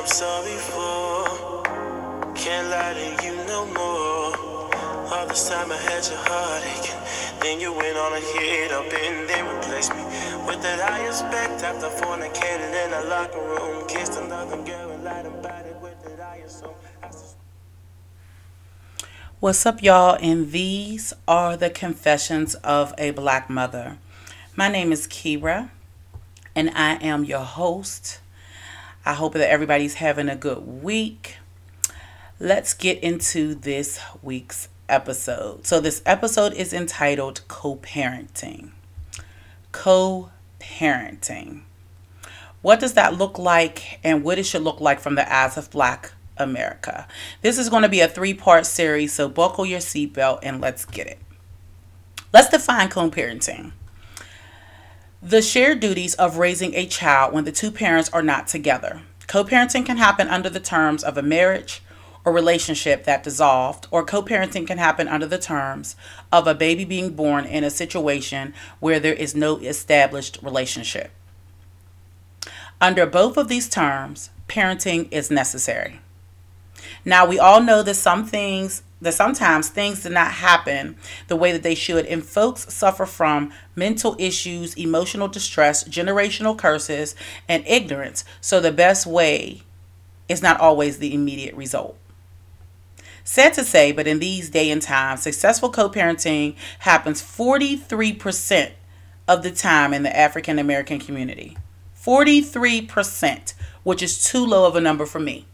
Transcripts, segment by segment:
I'm sorry for. Can't lie to you no more. All this time I had your heart aching. Then you went on ahead up and then replaced me with that I expect after fornicating in a locker room. Kissed another girl and lied about it with that I assume. What's up, y'all? And these are the confessions of a black mother. My name is Kira, and I am your host. I hope that everybody's having a good week. Let's get into this week's episode. So, this episode is entitled Co parenting. Co parenting. What does that look like, and what it should look like from the eyes of black America? This is going to be a three part series, so buckle your seatbelt and let's get it. Let's define co parenting. The shared duties of raising a child when the two parents are not together. Co parenting can happen under the terms of a marriage or relationship that dissolved, or co parenting can happen under the terms of a baby being born in a situation where there is no established relationship. Under both of these terms, parenting is necessary. Now, we all know that some things, that sometimes things do not happen the way that they should, and folks suffer from mental issues, emotional distress, generational curses, and ignorance. So, the best way is not always the immediate result. Sad to say, but in these day and times, successful co parenting happens 43% of the time in the African American community. 43%, which is too low of a number for me.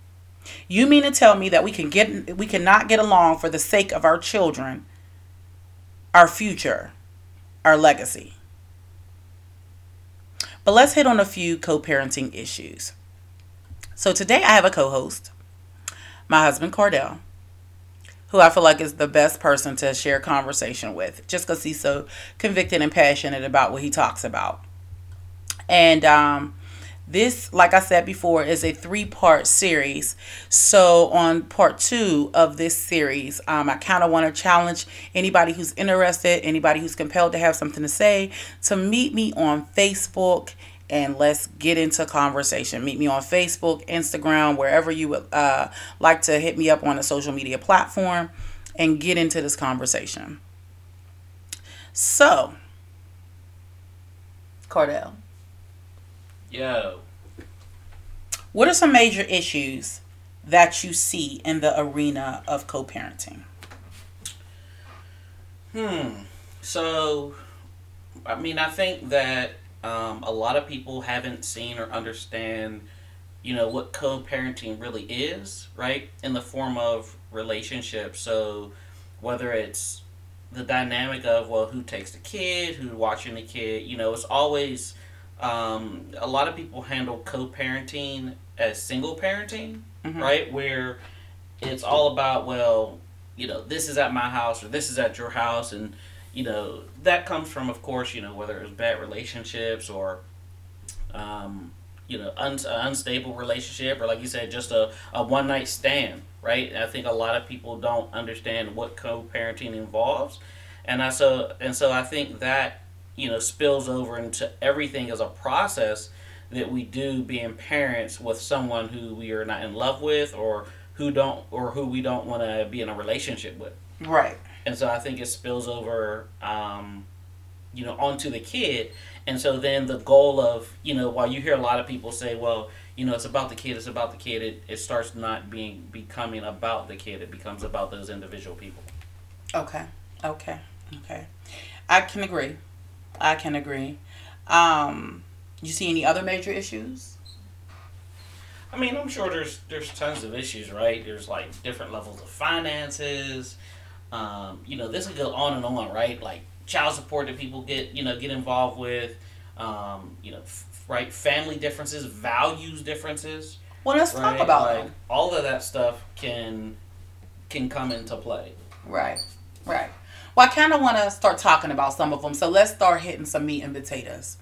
You mean to tell me that we can get we cannot get along for the sake of our children, our future, our legacy. But let's hit on a few co-parenting issues. So today I have a co-host, my husband Cordell, who I feel like is the best person to share conversation with, just because he's so convicted and passionate about what he talks about. And um, this, like I said before, is a three part series. So, on part two of this series, um, I kind of want to challenge anybody who's interested, anybody who's compelled to have something to say, to meet me on Facebook and let's get into conversation. Meet me on Facebook, Instagram, wherever you would uh, like to hit me up on a social media platform and get into this conversation. So, Cordell. Yo, What are some major issues that you see in the arena of co parenting? hmm. So, I mean, I think that um, a lot of people haven't seen or understand, you know, what co-parenting really is, right? In the form of relationships. So, whether it's the dynamic of well, who takes the kid, who's watching the kid, you know, it's always um, a lot of people handle co-parenting as single parenting, Mhm. right? Where it's all about well, you know, this is at my house or this is at your house, and you know that comes from, of course, you know whether it's bad relationships or, um, you know, un- unstable relationship or like you said, just a, a one night stand, right? I think a lot of people don't understand what co-parenting involves, and I so and so I think that you know spills over into everything as a process that we do being parents with someone who we are not in love with or who don't or who we don't want to be in a relationship with Right. and so i think it spills over um, you know onto the kid and so then the goal of you know while you hear a lot of people say well you know it's about the kid it's about the kid it, it starts not being becoming about the kid it becomes about those individual people Okay. Okay. Okay. I can agree. I can agree. Um, you see any other major issues? I mean, I'm sure there's there's tons of issues, right? There's like different levels of finances. Um, you know, this could go on and on, right? Like child support that people get, you know, get involved with. Um, you know, f- right? Family differences, values differences. Well, let's right? talk about like them. all of that stuff can can come into play. Right. Right. Well, I kind of want to start talking about some of them. So let's start hitting some meat and potatoes.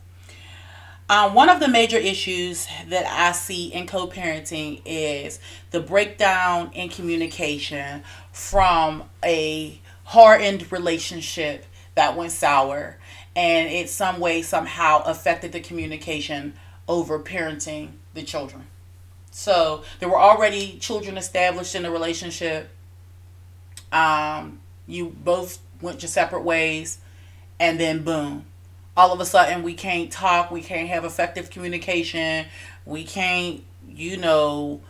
Um, one of the major issues that I see in co parenting is the breakdown in communication from a hardened relationship that went sour and it some way somehow affected the communication over parenting the children. So there were already children established in the relationship. Um, you both went your separate ways, and then boom, all of a sudden we can't talk, we can't have effective communication, we can't, you know,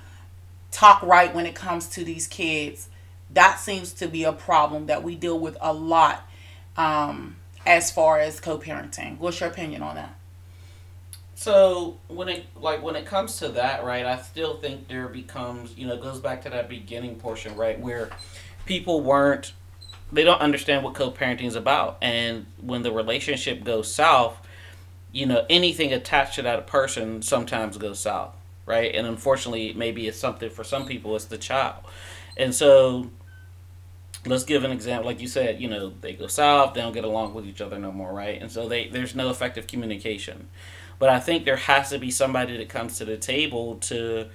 talk right when it comes to these kids. That seems to be a problem that we deal with a lot um, as far as co-parenting. What's your opinion on that? So when it like when it comes to that, right? I still think there becomes you know goes back to that beginning portion, right, where people weren't they don't understand what co-parenting is about, and when the relationship goes south, you know anything attached to that person sometimes goes south, right? And unfortunately, maybe it's something for some people, it's the child, and so let's give an example. Like you said you know they go south they don't get along with each other no more right? And so they there's no effective communication. But I think there has to be somebody that comes to the table to,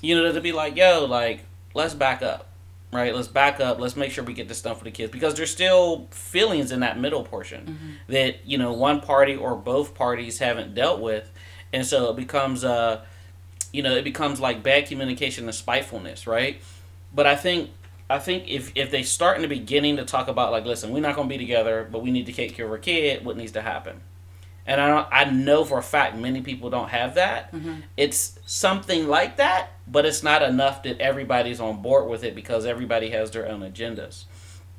you know, to be like, yo, like, let's back up, right? Let's back up. Let's make sure we get this done for the kids because there's still feelings in that middle portion mm-hmm. that, you know, one party or both parties haven't dealt with. And so it becomes, uh, you know, it becomes like bad communication and spitefulness, right? But I think I think if if they start in the beginning to talk about like, listen, we're not gonna be together, but we need to take care of our kid, what needs to happen? And I I know for a fact many people don't have that. Mm-hmm. It's something like that, but it's not enough that everybody's on board with it because everybody has their own agendas.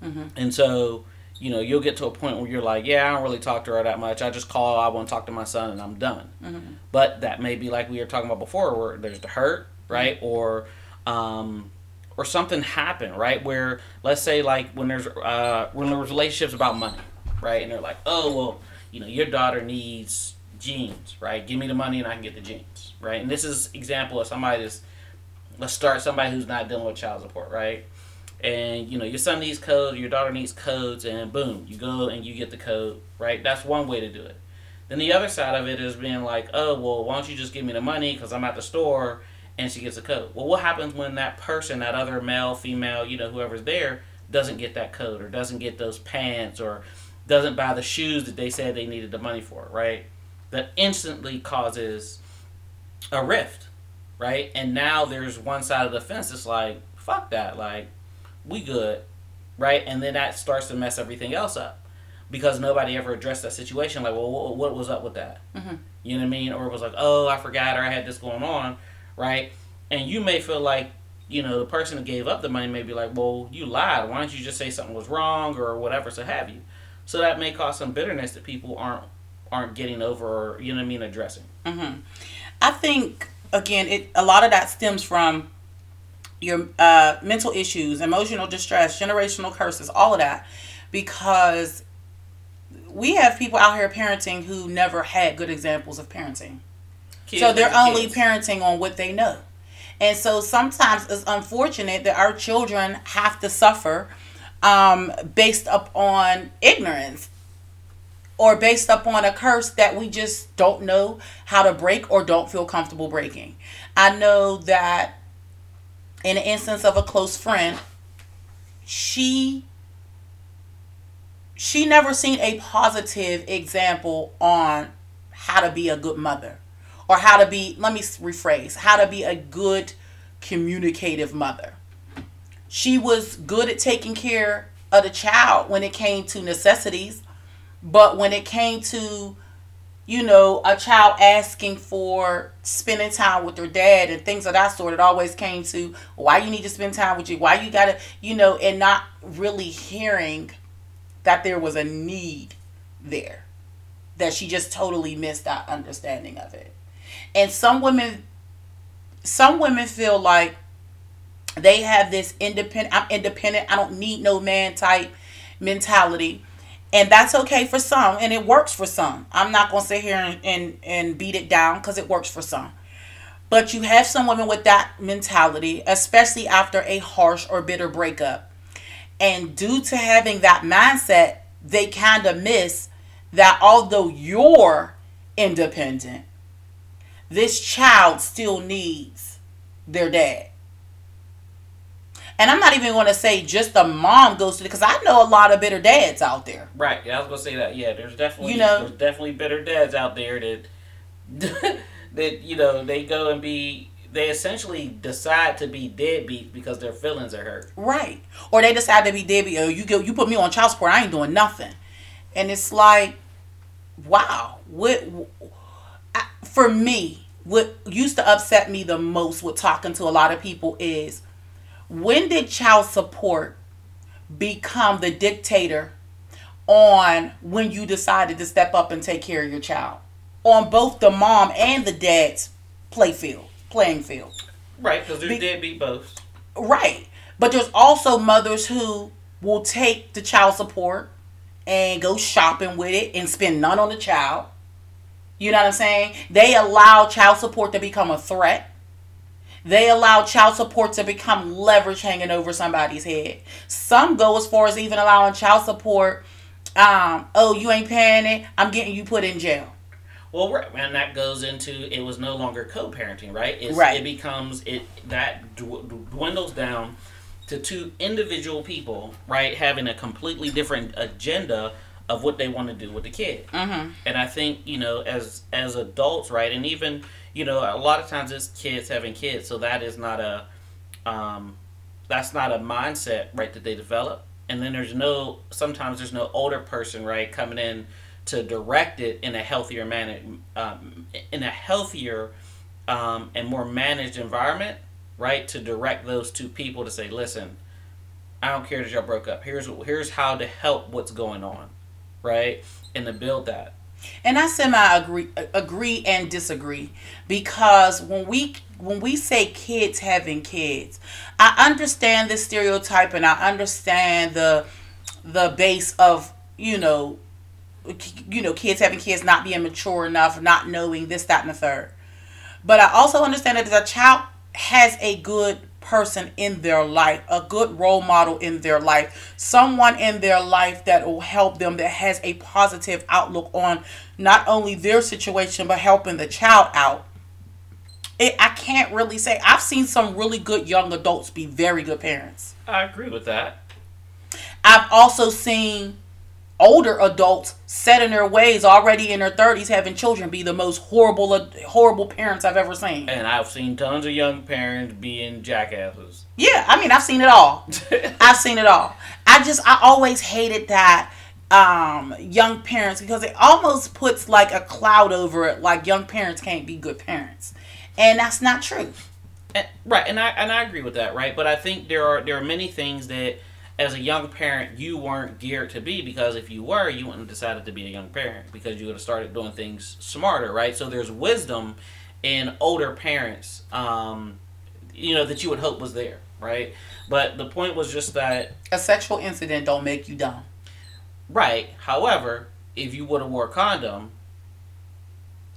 Mm-hmm. And so, you know, you'll get to a point where you're like, yeah, I don't really talk to her that much. I just call, I want to talk to my son, and I'm done. Mm-hmm. But that may be like we were talking about before, where there's the hurt, right, mm-hmm. or um, or something happened, right, where let's say like when there's uh, when there's relationships about money, right, and they're like, oh well you know, your daughter needs jeans, right? Give me the money and I can get the jeans, right? And this is example of somebody that's let's start somebody who's not dealing with child support, right? And you know, your son needs codes, your daughter needs codes, and boom, you go and you get the code, right? That's one way to do it. Then the other side of it is being like, oh, well, why don't you just give me the money because I'm at the store and she gets a code. Well, what happens when that person, that other male, female, you know, whoever's there, doesn't get that code or doesn't get those pants or doesn't buy the shoes that they said they needed the money for, right? That instantly causes a rift, right? And now there's one side of the fence that's like, fuck that, like, we good, right? And then that starts to mess everything else up because nobody ever addressed that situation. Like, well, what, was up with that? Mm-hmm. You know what I mean? Or it was like, oh, I forgot, or I had this going on, right? And you may feel like, you know, the person that gave up the money may be like, well, you lied. Why don't you just say something was wrong or whatever, so have you? So that may cause some bitterness that people aren't aren't getting over or you know what I mean addressing. Mm-hmm. I think again, it a lot of that stems from your uh, mental issues, emotional distress, generational curses, all of that, because we have people out here parenting who never had good examples of parenting. Kids so they're only kids. parenting on what they know. And so sometimes it's unfortunate that our children have to suffer um, based upon ignorance or based upon a curse that we just don't know how to break or don't feel comfortable breaking. I know that in the instance of a close friend, she she never seen a positive example on how to be a good mother or how to be let me rephrase how to be a good communicative mother she was good at taking care of the child when it came to necessities, but when it came to you know, a child asking for spending time with their dad and things of that sort. It always came to why you need to spend time with you, why you gotta, you know, and not really hearing that there was a need there. That she just totally missed that understanding of it. And some women some women feel like they have this independent i'm independent i don't need no man type mentality. And that's okay for some and it works for some. I'm not to sit here and, and, and beat it down because it works for some. But you have some women with that mentality especially after a harsh or bitter breakup. And due to having that mindset they kind of miss that although you're independent this child still needs their dad and I'm not even going to say just the mom goes to because I know a lot of bitter dads out there. Right. Yeah, I was going to say that. Yeah, there's definitely you know there's definitely bitter dads out there that that you know they go and be they essentially decide to be deadbeat because their feelings are hurt. Right. Or they decide to be deadbeat. Oh, you go, you put me on child support. I ain't doing nothing. And it's like, wow. What I, for me, what used to upset me the most with talking to a lot of people is when did child support become the dictator on when you decided to step up and take care of your child on both the mom and the dad's play field, playing field. Right, because there's Be- deadbeat both. Right. But there's also mothers who will take the child support and go shopping with it and spend none on the child. You know what I'm saying? They allow child support to become a threat. They allow child support to become leverage hanging over somebody's head. Some go as far as even allowing child support. Um, oh, you ain't paying it. I'm getting you put in jail. Well, right, and that goes into it was no longer co-parenting, right? It's, Right. It becomes it that dwindles down to two individual people, right, having a completely different agenda of what they want to do with the kid. Mm-hmm. And I think you know, as as adults, right, and even you know, a lot of times it's kids having kids, so that is not a um, that's not a mindset, right, that they develop. And then there's no sometimes there's no older person, right, coming in to direct it in a healthier manner, um, in a healthier um, and more managed environment, right, to direct those two people to say, listen, I don't care that y'all broke up. Here's what here's how to help what's going on, right, and to build that. And I semi agree agree and disagree because when we when we say kids having kids, I understand the stereotype and I understand the the base of, you know, you know, kids having kids not being mature enough, not knowing this, that, and the third. But I also understand that as a child has a good person in their life, a good role model in their life, someone in their life that will help them, that has a positive outlook on not only their situation, but helping the child out. It, I can't really say. I've seen some really good young adults be very good parents. I agree with that. I've also seen older adults set in their ways already in their 30s having children be the most horrible horrible parents I've ever seen. And I've seen tons of young parents being jackasses. Yeah, I mean, I've seen it all. I've seen it all. I just I always hated that um young parents because it almost puts like a cloud over it like young parents can't be good parents. And that's not true. And, right, and I and I agree with that, right? But I think there are there are many things that as a young parent you weren't geared to be because if you were, you wouldn't have decided to be a young parent because you would have started doing things smarter, right? So there's wisdom in older parents, um, you know, that you would hope was there, right? But the point was just that A sexual incident don't make you dumb. right. However, if you would have wore a condom,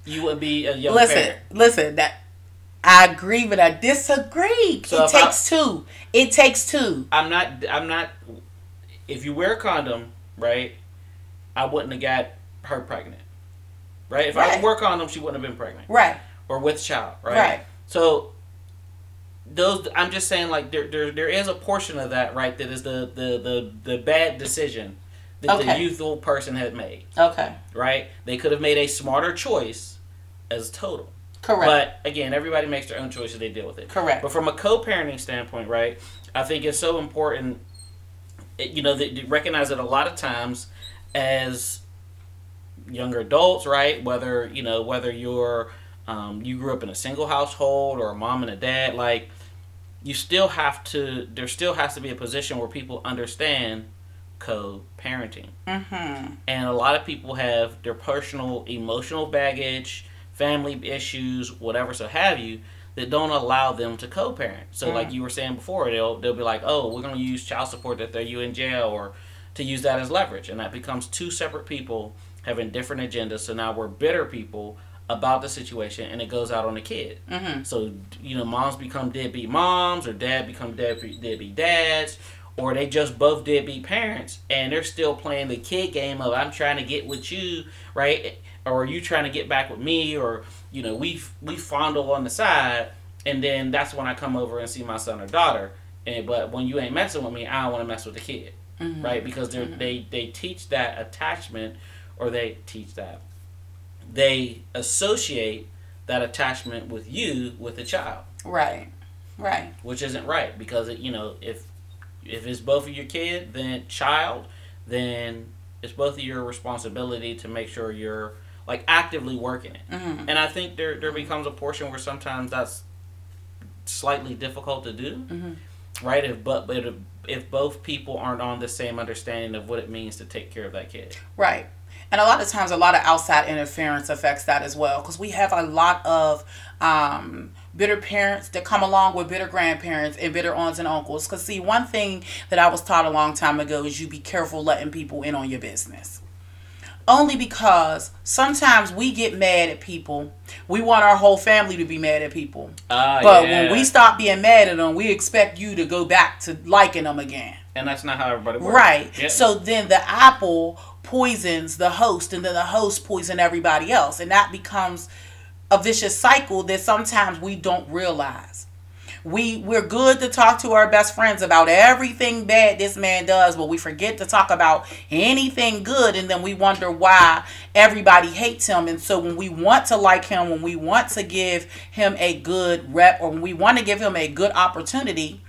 you would be a young listen, parent. listen, that I agree, but I disagree. So it if I- takes two. It takes two. I'm not. I'm not. If you wear a condom, right, I wouldn't have got her pregnant. Right. If I Right. didn't wear a condom, she wouldn't have been pregnant Right. or with child. Right. Right. So those. I'm just saying, like there, there, there is a portion of that, right, that is the the the, the bad decision that the youthful person had made. Okay. Right. They could have made a smarter choice as total. Correct. But again, everybody makes their own choices. They deal with it. Correct. But from a co-parenting standpoint, right? I think it's so important. You know, that to recognize that a lot of times, as younger adults, right? Whether you know whether you're um, you grew up in a single household or a mom and a dad, like you still have to. There still has to be a position where people understand co-parenting mm-hmm. and a lot of people have their personal emotional baggage family issues whatever so have you that don't allow them to co-parent. So like you were saying before they'll they'll be like oh we're going to use child support that throw you in jail or to use that as leverage. And that becomes two separate people having different agendas. So now we're bitter people about the situation and it goes out on the kid. Mm-hmm. so you know, moms become deadbeat moms, or dad become deadbeat deadbeat dads, or they just both deadbeat parents, and they're still playing the kid game of I'm trying to get with you, right? Or are you trying to get back with me, or you know, we we fondle on the side, and then that's when I come over and see my son or daughter. And but when you ain't messing with me, I don't want to mess with the kid, Mm-hmm. right? Because they they they teach that attachment, or they teach that they associate that attachment with you with the child Right. Right. which isn't right because it, you know if if it's both of your kid then child then it's both of your responsibility to make sure you're like actively working it Mhm. and i think there there becomes a portion where sometimes that's slightly difficult to do Mhm. right if but but if, if both people aren't on the same understanding of what it means to take care of that kid Right. And a lot of times, a lot of outside interference affects that as well. Because we have a lot of um, bitter parents that come along with bitter grandparents and bitter aunts and uncles. Because, see, one thing that I was taught a long time ago is you be careful letting people in on your business. Only because sometimes we get mad at people. We want our whole family to be mad at people. uh, But when we stop being mad at them, we expect you to go back to liking them again. and that's not how everybody works Right. Yeah. So then the apple poisons the host, and then the host poison everybody else, and that becomes a vicious cycle that sometimes we don't realize. We we're good to talk to our best friends about everything bad this man does, but we forget to talk about anything good, and then we wonder why everybody hates him. And so when we want to like him, when we want to give him a good rep, or when we want to give him a good opportunity,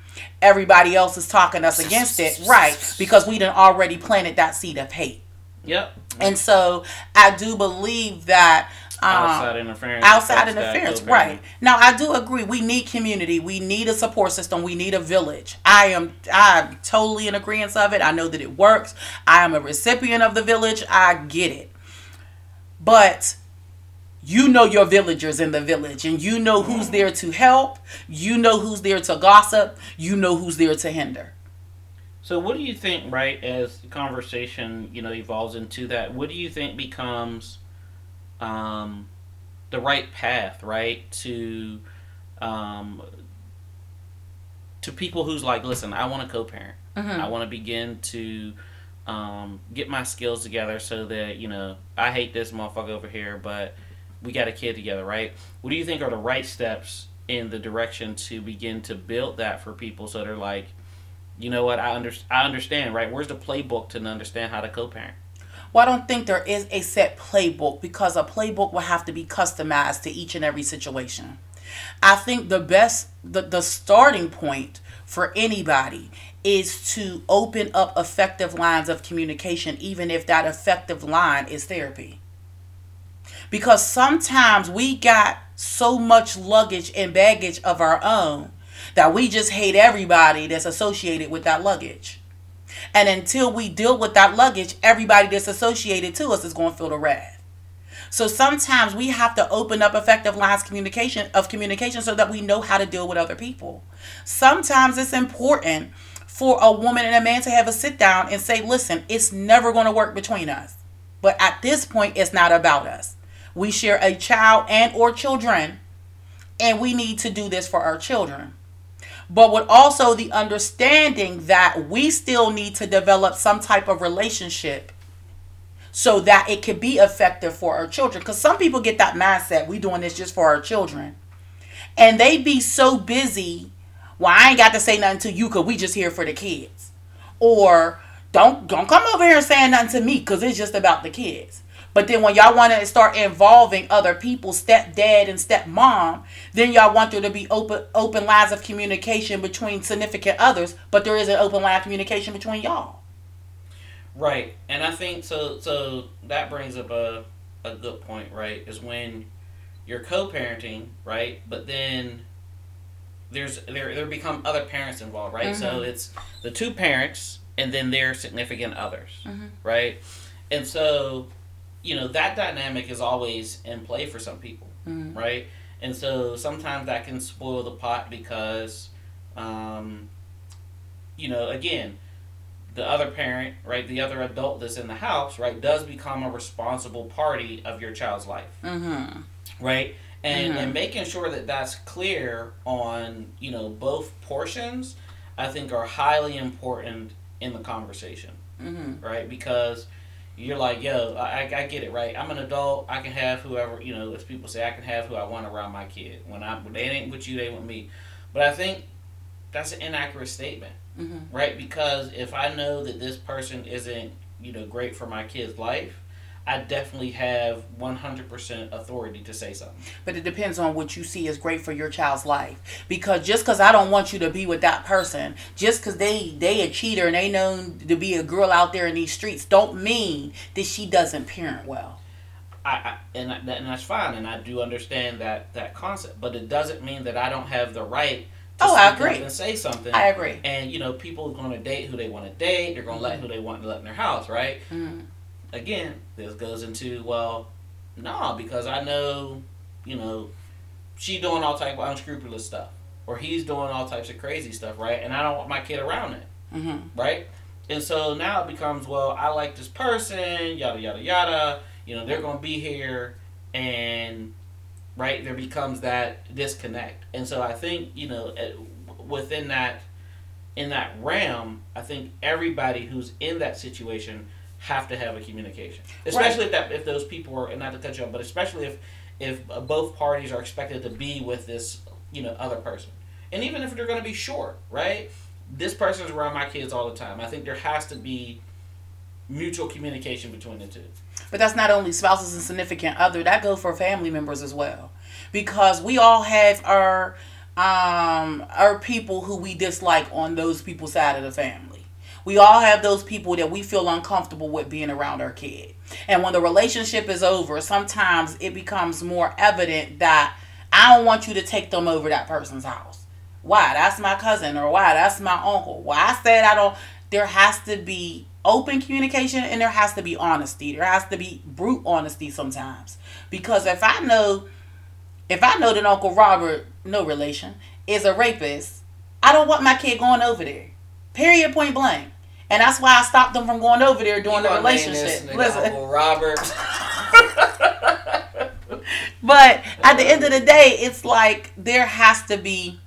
everybody else is talking us against it, right? Because we done already planted that seed of hate. yep And so I do believe that um, outside interference outside interference right. Now i do agree we need community we need a support system we need a village. I am i'm totally in agreement of it i know that it works. I am a recipient of the village i get it. But you know your villagers in the village and you know who's there to help you know who's there to gossip you know who's there to hinder. So, what do you think, right, as the conversation you know evolves into that? What do you think becomes um, the right path, right, to um, to people who's like, listen, I want to co-parent. I want to begin to um, get my skills together so that you know I hate this motherfucker over here, but we got a kid together, right? What do you think are the right steps in the direction to begin to build that for people so they're like, you know what, I under I understand, right? Where's the playbook to understand how to co-parent? Well, I don't think there is a set playbook because a playbook will have to be customized to each and every situation. I think the best, the, the starting point for anybody is to open up effective lines of communication, even if that effective line is therapy. Because sometimes we got so much luggage and baggage of our own that we just hate everybody that's associated with that luggage. And until we deal with that luggage, everybody that's associated to us is going to feel the wrath. So sometimes we have to open up effective lines communication of communication so that we know how to deal with other people. Sometimes it's important for a woman and a man to have a sit down and say, "Listen, it's never going to work between us." But at this point, it's not about us. We share a child and or children, and we need to do this for our children but with also the understanding that we still need to develop some type of relationship so that it can be effective for our children. Because some people get that mindset we doing this just for our children. And they be so busy well i ain't got to say nothing to you because we just here for the kids. Or don't don't come over here saying nothing to me because it's just about the kids but then when y'all want to start involving other people, stepdad and stepmom, then y'all want there to be open open lines of communication between significant others, but there is an open line of communication between y'all. Right, and I think so. So that brings up a a good point, right? Is when you're co-parenting, right? But then there's there there become other parents involved, right? So mm-hmm. it's the two parents and then their significant others, mm-hmm. right? And so you know that dynamic is always in play for some people, right? And so sometimes that can spoil the pot because, um, you know, again, the other parent, right, the other adult that's in the house, right, does become a responsible party of your child's life, Mm-hmm. right? And and making sure that that's clear on you know both portions, I think are highly important in the conversation, Mm-hmm. right? Because you're like, yo, I, I get it, right? I'm an adult. I can have whoever, you know, as people say, I can have who I want around my kid. When I they ain't with you, they with me. But I think that's an inaccurate statement, Mhm. right? Because if I know that this person isn't, you know, great for my kid's life, I definitely have 100% authority to say something. But it depends on what you see is great for your child's life. Because just because I don't want you to be with that person, just because they they a cheater and they known to be a girl out there in these streets, don't mean that she doesn't parent well. I, I and, and that's fine, and I do understand that that concept, but it doesn't mean that I don't have the right to Oh, I agree. and say something. I agree. And you know, people are going to date who they want to date. They're going to let who they want to let in their house, right? Mhm. Again, this goes into well, nah, because I know, you know, she doing all type of unscrupulous stuff, or he's doing all types of crazy stuff, right? And I don't want my kid around it, hmm right? And so now it becomes well, I like this person, yada yada yada. You know, they're going to be here, and right there becomes that disconnect. And so I think you know, within that in that realm, I think everybody who's in that situation have to have a communication, especially if that if those people are and not to cut you off, but especially if if both parties are expected to be with this you know other person, and even if they're going to be short, right? This person's around my kids all the time. I think there has to be mutual communication between the two. But that's not only spouses and significant other. That goes for family members as well, because we all have our um our people who we dislike on those people's side of the family. We all have those people that we feel uncomfortable with being around our kid. And when the relationship is over, sometimes it becomes more evident that I don't want you to take them over that person's house. Why? That's my cousin or why? That's my uncle. Why I said I don't there has to be open communication and there has to be honesty. There has to be brute honesty sometimes. Because if I know if I know that Uncle Robert, no relation, is a rapist, I don't want my kid going over there. Period point blank. And that's why I stopped them from going over there during the relationship. Listen. Uncle Robert. But at the end of the day, it's like there has to be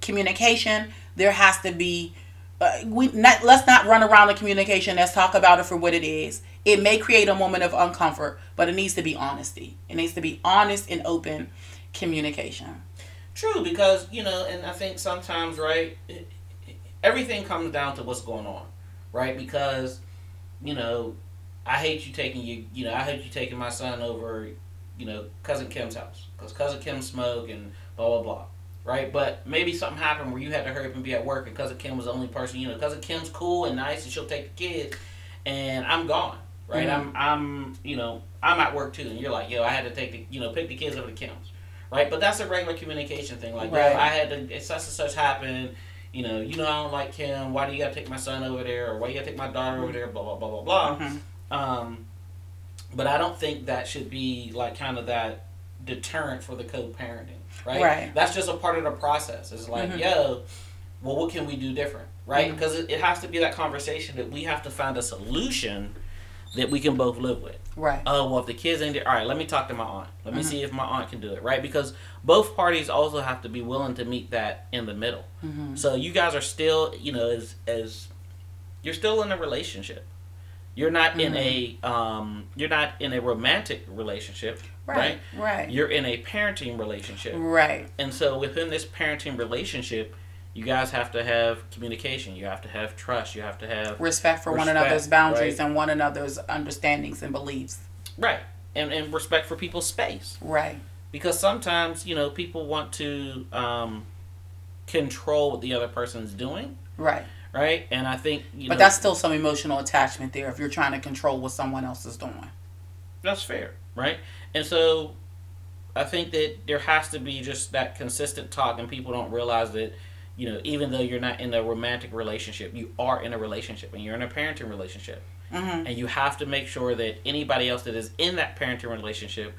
communication. There has to be uh, we not let's not run around the communication. Let's talk about it for what it is. It may create a moment of uncomfort, but it needs to be honesty. It needs to be honest and open communication. True, because you know, and I think sometimes, right, it- everything comes down to what's going on, right? Because, you know, I hate you taking you, you know, I hate you taking my son over, you know, cousin Kim's house because cousin Kim smoke and blah blah blah, right? But maybe something happened where you had to hurry up and be at work, and cousin Kim was the only person, you know, cousin Kim's cool and nice, and she'll take the kids, and I'm gone, right? Mhm. I'm, I'm, you know, I'm at work too, and you're like, yo, I had to take the, you know, pick the kids over to Kim's right? But that's a regular communication thing. Like, Right. yo, I had to, it such and such happened. You know, you know, I don't like him. Why do you gotta take my son over there, or why you gotta take my daughter over there? Blah blah blah blah blah. Mhm. Um, but I don't think that should be like kind of that deterrent for the co-parenting, right? Right. That's just a part of the process. It's like, Mhm. yo, well, what can we do different, right? Mhm. Because it, it has to be that conversation that we have to find a solution that we can both live with Right. oh well if the kids ain't there all right let me talk to my aunt let me Mhm. see if my aunt can do it right because both parties also have to be willing to meet that in the middle hmm so you guys are still you know as as you're still in a relationship you're not in a um you're not in a romantic relationship Right. Right. you're in a parenting relationship Right. and so within this parenting relationship you guys have to have communication you have to have trust you have to have Respect for one another's boundaries right. and one another's understandings and beliefs. right and, and respect for people's space Right. because sometimes you know people want to um, control what the other person's doing Right. right and i think you But know that's still some emotional attachment there if you're trying to control what someone else is doing. that's fair right and so i think that there has to be just that consistent talk and people don't realize that you know even though you're not in a romantic relationship you are in a relationship and you're in a parenting relationship. Hmm and you have to make sure that anybody else that is in that parenting relationship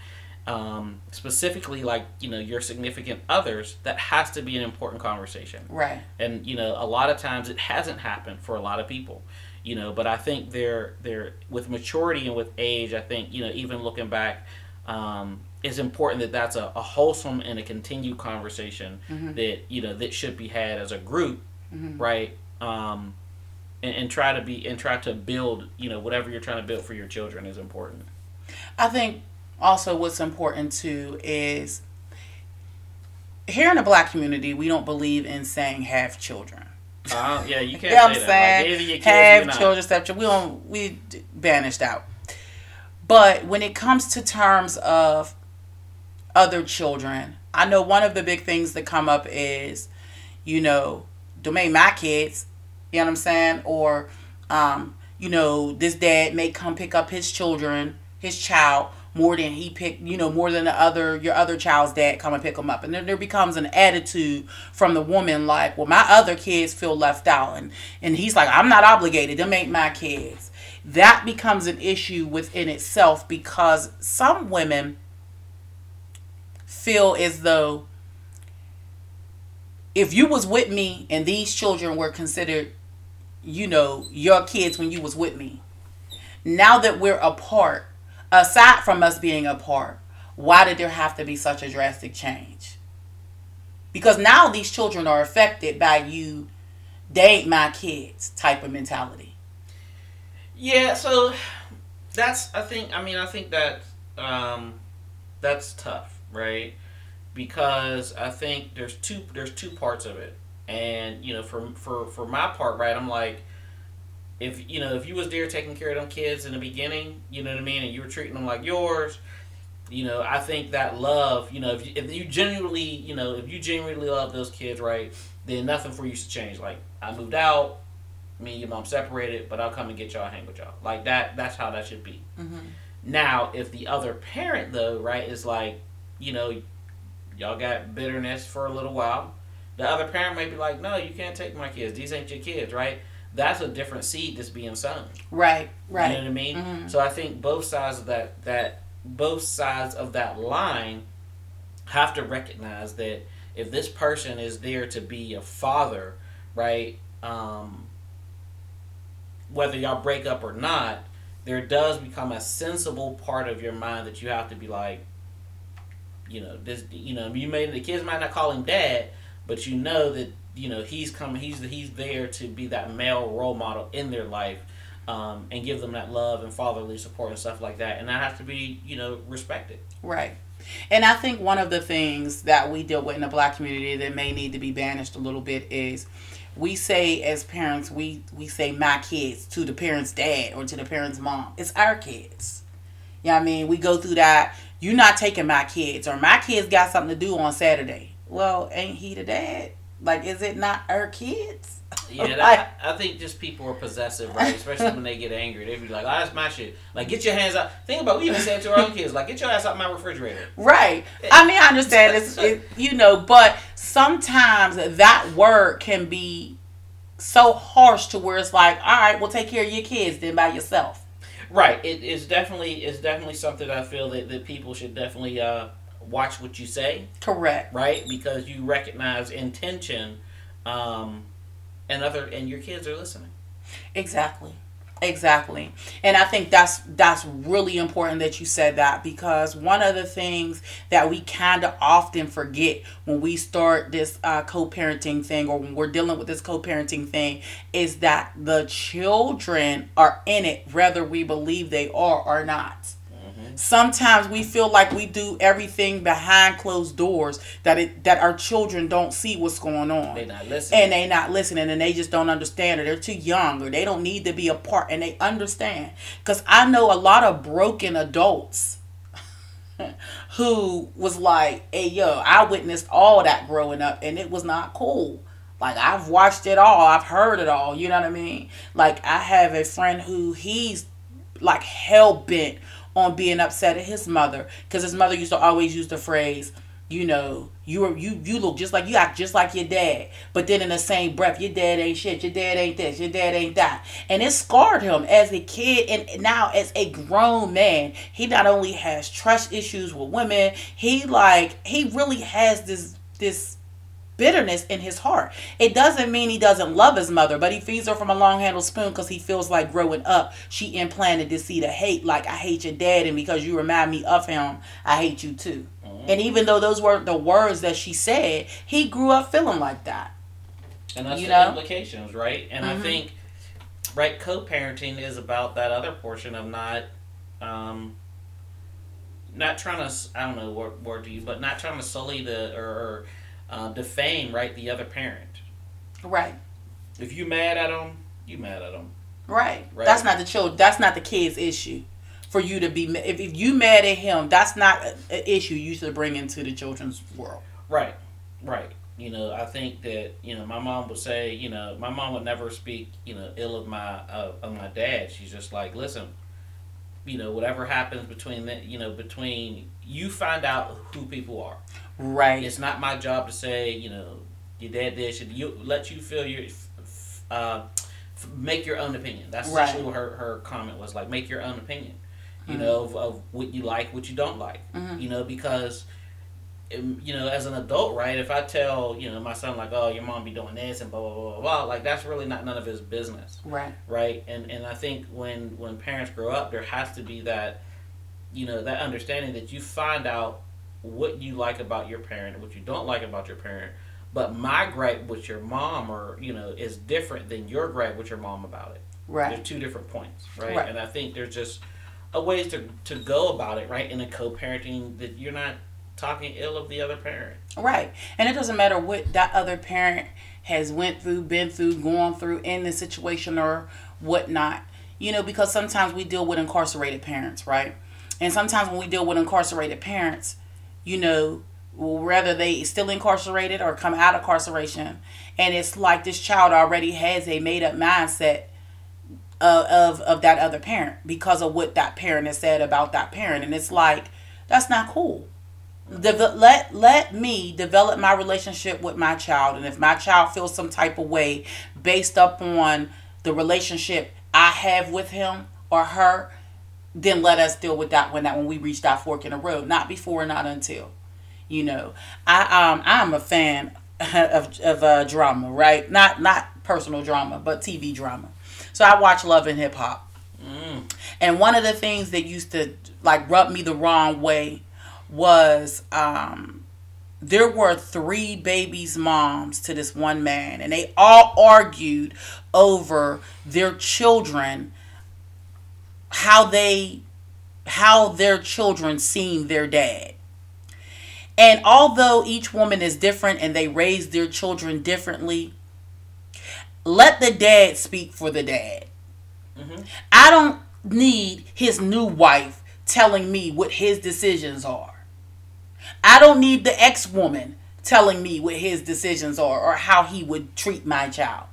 um, specifically like you know your significant others that has to be an important conversation. Right. and you know a lot of times it hasn't happened for a lot of people you know but i think they're they're with maturity and with age i think you know even looking back um, it's important that that's a, a wholesome and a continued conversation Mhm. that you know that should be had as a group Mhm. right um, and, and try to be and try to build you know whatever you're trying to build for your children is important I think also what's important too is here in the black community, we don't believe in saying have children. uh, yeah you can't You know what say I'm saying? like, kids have children, step children. We don't we banished out. But when it comes to terms of other children, I know one of the big things that come up is, you know, don't make my kids, you know what I'm saying? Or, um, you know, this dad may come pick up his children, his child, more than he pick, you know, more than the other your other child's dad come and pick them up, and then there becomes an attitude from the woman like, well, my other kids feel left out, and and he's like, I'm not obligated. Them ain't my kids. That becomes an issue within itself because some women feel as though if you was with me and these children were considered you know your kids when you was with me now that we're apart aside from us being apart why did there have to be such a drastic change? Because now these children are affected by you they ain't my kids type of mentality. Yeah, so that's I think I mean I think that um, that's tough, right? Because I think there's two there's two parts of it, and you know for for for my part, right? I'm like, if you know if you was there taking care of them kids in the beginning, you know what I mean, and you were treating them like yours. You know, I think that love, you know, if you, if you genuinely, you know, if you genuinely love those kids, right, then nothing for you to change. Like, I moved out, me and your mom separated, but I'll come and get y'all, hang with y'all. Like that. That's how that should be. Mm-hmm. Now, if the other parent though, right, is like, you know, y'all got bitterness for a little while, the other parent may be like, no, you can't take my kids. These ain't your kids, right? That's a different seed that's being sown. right right. You know what I mean? Mhm. So I think both sides of that that both sides of that line have to recognize that if this person is there to be a father, right? Um, whether y'all break up or not, there does become a sensible part of your mind that you have to be like, you know, this, you know, you may the kids might not call him dad, but you know that you know he's coming, he's he's there to be that male role model in their life, um, and give them that love and fatherly support and stuff like that, and that has to be you know respected. Right. And I think one of the things that we deal with in the black community that may need to be banished a little bit is we say as parents we we say my kids to the parent's dad or to the parent's mom. It's our kids. You know I mean? We go through that, you're not taking my kids or my kids got something to do on Saturday. Well, ain't he the dad? Like is it not our kids? Yeah, Like- that, I think just people are possessive, right? Especially when they get angry, they be like, "Oh, that's my shit." Like, get your hands out. Think about we even said to our own kids, like, "Get your ass out my refrigerator." Right. I mean, I understand it's, it, you know, but sometimes that word can be so harsh to where it's like, all right, well, take care of your kids then by yourself. Right. It is definitely it's definitely something I feel that, that people should definitely uh, watch what you say, Correct. right? Because you recognize intention, um, and other and your kids are listening. Exactly. Exactly. And I think that's that's really important that you said that because one of the things that we kind of often forget when we start this uh, co-parenting thing or when we're dealing with this co-parenting thing is that the children are in it whether we believe they are or not. Sometimes we feel like we do everything behind closed doors that it that our children don't see what's going on. They not listening. and they not listening and they just don't understand or they're too young or they don't need to be a part and they understand. Because i know a lot of broken adults who was like hey yo i witnessed all that growing up and it was not cool. Like i've watched it all i've heard it all you know what i mean? Like i have a friend who he's like hell-bent on being upset at his mother because his mother used to always use the phrase you know, you are you you look just like you act just like your dad. But then in the same breath, your dad ain't shit, your dad ain't this, your dad ain't that. And it scarred him as a kid and now as a grown man. He not only has trust issues with women, he like he really has this this bitterness in his heart. It doesn't mean he doesn't love his mother, but he feeds her from a long handled spoon because he feels like growing up, she implanted this seed of hate. Like, I hate your dad, and because you remind me of him, I hate you too. And even though those weren't the words that she said, he grew up feeling like that. and that's you the know? implications, right? And I Mhm. think, right, co-parenting is about that other portion of not, um, not trying to, I don't know what word to use, but not trying to sully the or, or uh, defame, right, the other parent. Right. If you mad at them, you mad at them. Right. Right. That's not the child. That's not the kid's issue. for you to be if, if you mad at him that's not an issue you should bring into the children's world Right, right. You know, I think that you know my mom would say, you know, my mom would never speak, you know, ill of my uh, of my dad. She's just like, listen, you know, whatever happens between that, you know, between you find out who people are. Right It's not my job to say, you know, your dad did should you let you feel your, uh, f- make your own opinion. That's Right. essentially what her her comment was like. Make your own opinion. You Mhm. know of, of what you like, what you don't like. Mhm. You know because um, you know, as an adult, right? If I tell, you know, my son like, "Oh, your mom be doing this and blah blah blah blah,", blah like that's really not none of his business, right right? And and I think when when parents grow up, there has to be that, you know, that understanding that you find out what you like about your parent, what you don't like about your parent. But my gripe with your mom, or you know, is different than your gripe with your mom about it. right There's two different points, right? Right. And I think there's just a ways to to go about it, right? In a co-parenting that you're not talking ill of the other parent. Right. And it doesn't matter what that other parent has went through, been through, gone through in the situation or whatnot. You know, because sometimes we deal with incarcerated parents, right? And sometimes when we deal with incarcerated parents, you know, whether they still incarcerated or come out of incarceration, and it's like this child already has a made up mindset of, of of that other parent because of what that parent has said about that parent, and it's like that's not cool. Deve- let let me develop my relationship with my child. And if my child feels some type of way based up on the relationship i have with him or her then let us deal with that when that when we reach that fork in the road. Not before not until you know. I um i'm a fan of of uh, drama right? Not not personal drama but tv drama. So i watch love and hip hop. Mm. and one of the things that used to like rub me the wrong way was um there were three babies moms to this one man and they all argued over their children how they how their children seen their dad and although each woman is different and they raise their children differently let the dad speak for the dad Mhm. I don't need his new wife telling me what his decisions are. I don't need the ex woman telling me what his decisions are or how he would treat my child.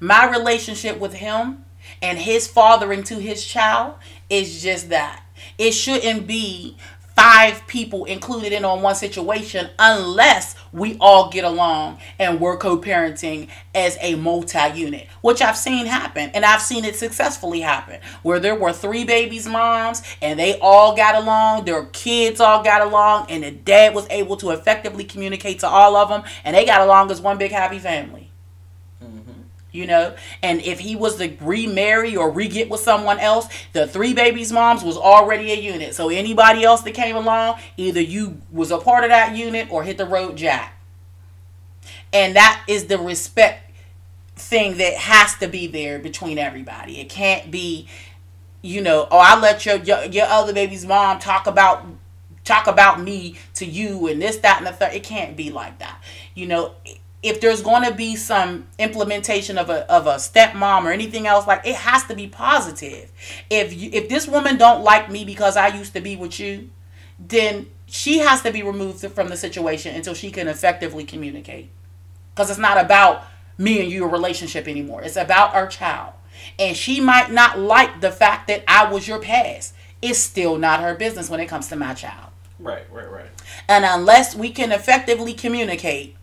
My relationship with him and his fathering to his child is just that. It shouldn't be five people included in on one situation unless we all get along and we're co-parenting as a multi-unit which i've seen happen and i've seen it successfully happen where there were three babies moms and they all got along their kids all got along and the dad was able to effectively communicate to all of them and they got along as one big happy family. You know? And if he was to remarry or re-get with someone else the three babies moms was already a unit. So anybody else that came along either you was a part of that unit or hit the road jack. And that is the respect thing that has to be there between everybody. It can't be you know oh i let your your, your other baby's mom talk about talk about me to you and this that and the third. It can't be like that. You know if there's going to be some implementation of a of a stepmom or anything else like it has to be positive. If you if this woman don't like me because i used to be with you then she has to be removed from the situation until she can effectively communicate. Because it's not about me and your relationship anymore. It's about our child. And she might not like the fact that i was your past. It's still not her business when it comes to my child. Right, right, right. and unless we can effectively communicate,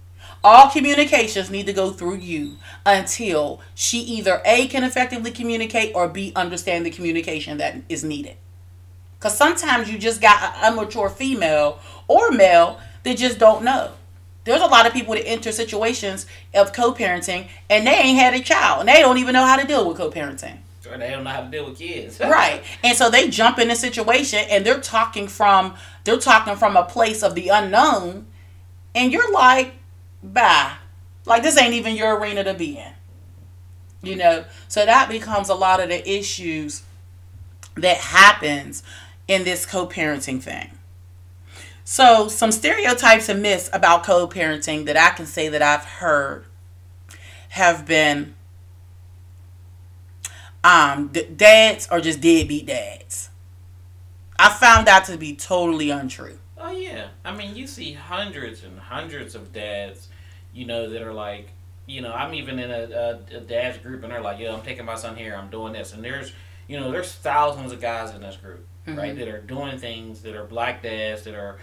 all communications need to go through you until she either A can effectively communicate or B understand the communication that is needed. Because sometimes you just got an immature female or male that just don't know. There's a lot of people that enter situations of co parenting and they ain't had a child and they don't even know how to deal with co parenting. Or they don't know how to deal with kids. right and so they jump in a situation and they're talking from they're talking from a place of the unknown and you're like bye. Like this ain't even your arena to be in. You know? So that becomes a lot of the issues that happens in this co-parenting thing. So some stereotypes and myths about co-parenting that i can say that i've heard have been um dads are just deadbeat dads. I found that to be totally untrue. Oh yeah, I mean you see hundreds and hundreds of dads, you know, that are like, you know, I'm even in a, a, a dad's group and they're like, yo, I'm taking my son here, I'm doing this, and there's, you know, there's thousands of guys in this group, right, that are doing things that are black dads that are,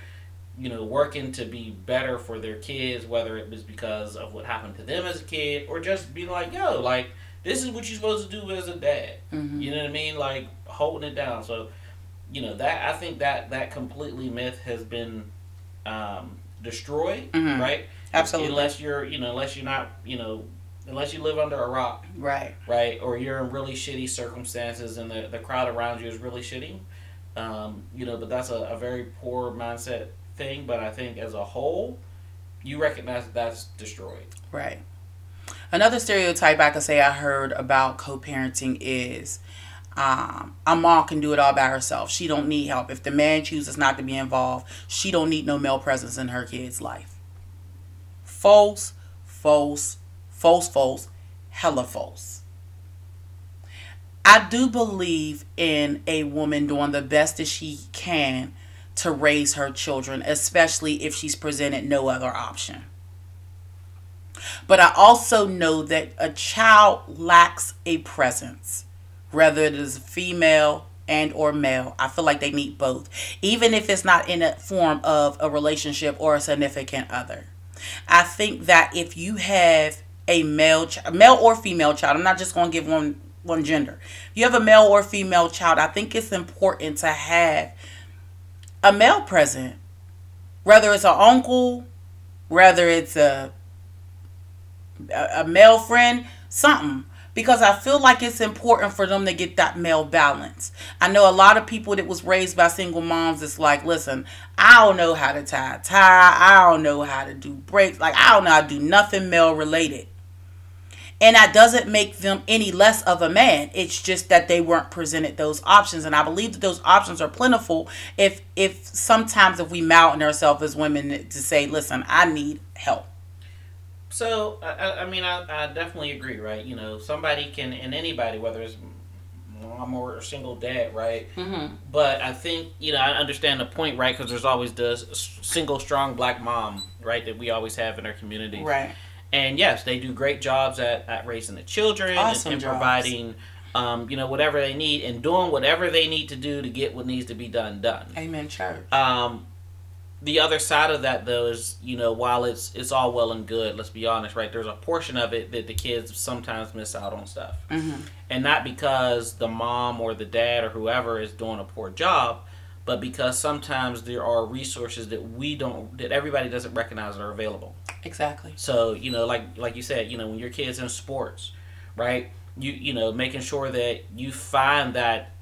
you know, working to be better for their kids, whether it was because of what happened to them as a kid or just being like, yo, like this is what you're supposed to do as a dad. Mhm. You know what I mean? Like holding it down. So, you know that I think that that completely myth has been um, destroyed, Mhm. right? Absolutely. Unless you're, you know, unless you're not, you know, unless you live under a rock, Right. right, or you're in really shitty circumstances and the the crowd around you is really shitty. Um, you know, but that's a, a very poor mindset thing. But I think as a whole, you recognize that that's destroyed. Right. Another stereotype I could say I heard about co-parenting is um, a mom can do it all by herself. She don't need help. If the man chooses not to be involved, she don't need no male presence in her kid's life. False, false, false, false, hella false. I do believe in a woman doing the best that she can to raise her children, especially if she's presented no other option. But I also know that a child lacks a presence, whether it is female and or male. I feel like they need both, even if it's not in a form of a relationship or a significant other. I think that if you have a male, ch- male or female child, I'm not just going to give one one gender. If you have a male or female child, I think it's important to have a male present, whether it's an uncle, whether it's a a, a male friend, something. Because I feel like it's important for them to get that male balance. I know a lot of people that was raised by single moms. It's like, listen, I don't know how to tie a tie. I don't know how to do breaks. Like I don't know how to do nothing male related. And that doesn't make them any less of a man. It's just that they weren't presented those options. And I believe that those options are plentiful if if sometimes if we mountain ourselves as women to say, listen, I need help. So I, I- mean, I, I definitely agree, right? You know, somebody can, and anybody, whether it's mom or a single dad, right? Mm-hmm. But I think you know I understand the point, right? Because there's always the single strong black mom, right? That we always have in our community, Right. And yes, they do great jobs at, at raising the children and- Awesome and, jobs. providing, um, you know, whatever they need and doing whatever they need to do to get what needs to be done done. Amen, church. Um, the other side of that though is you know while it's it's all well and good let's be honest right there's a portion of it that the kids sometimes miss out on stuff Mm-hmm. and not because the mom or the dad or whoever is doing a poor job but because sometimes there are resources that we don't that everybody doesn't recognize are available Exactly. so you know, like like you said, you know, when your kids in sports, right? You you know, making sure that you find that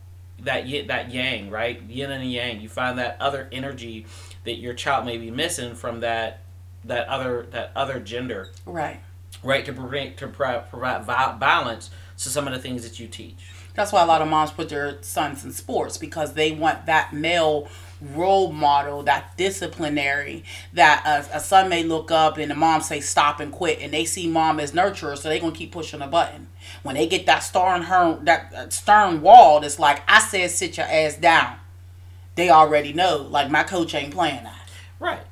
that y- that yang, right? Yin and yang. You find that other energy that your child may be missing from that that other that other gender, Right. right? To provide to provide balance to some of the things that you teach. That's why a lot of moms put their sons in sports because they want that male role model, that disciplinary, that a, a son may look up and the mom say stop and quit, and they see mom as nurturer, so they're gonna keep pushing the button. When they get that stern her that stern wall, that's like I said, sit your ass down. They already know, like my coach ain't playing that. Right.